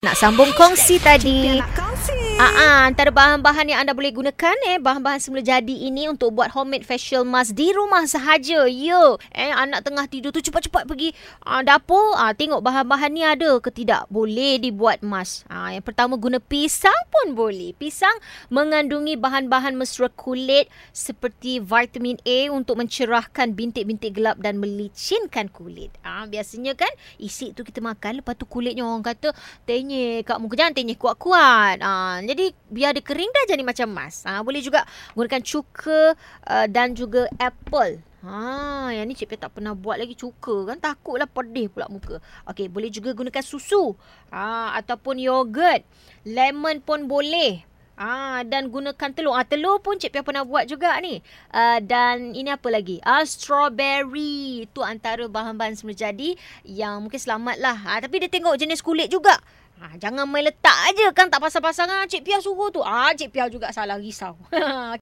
Nak sambung kongsi tadi. Kongsi. Ah, ah, antara bahan-bahan yang anda boleh gunakan eh bahan-bahan semula jadi ini untuk buat homemade facial mask di rumah sahaja. Ya. Eh anak tengah tidur tu cepat-cepat pergi ah, dapur ah tengok bahan-bahan ni ada ke tidak. Boleh dibuat mask. Ah yang pertama guna pisang pun boleh. Pisang mengandungi bahan-bahan mesra kulit seperti vitamin A untuk mencerahkan bintik-bintik gelap dan melicinkan kulit. Ah biasanya kan isi tu kita makan lepas tu kulitnya orang kata tenyek kat muka jangan tenyek kuat-kuat. Ah jadi biar dia kering dah jadi macam mas. Ha, boleh juga gunakan cuka uh, dan juga apple. Ha, yang ni Cik Pia tak pernah buat lagi cuka kan. Takutlah pedih pula muka. Okey, boleh juga gunakan susu. Ha, ataupun yogurt. Lemon pun boleh. Ah dan gunakan telur. Ah telur pun Cik Pia pernah buat juga ni. Uh, dan ini apa lagi? Ah strawberry. Itu antara bahan-bahan semula jadi yang mungkin selamat lah. Ah tapi dia tengok jenis kulit juga. Ah jangan main letak aje kan tak pasal-pasal kan Cik Pia suruh tu. Ah Cik Pia juga salah risau.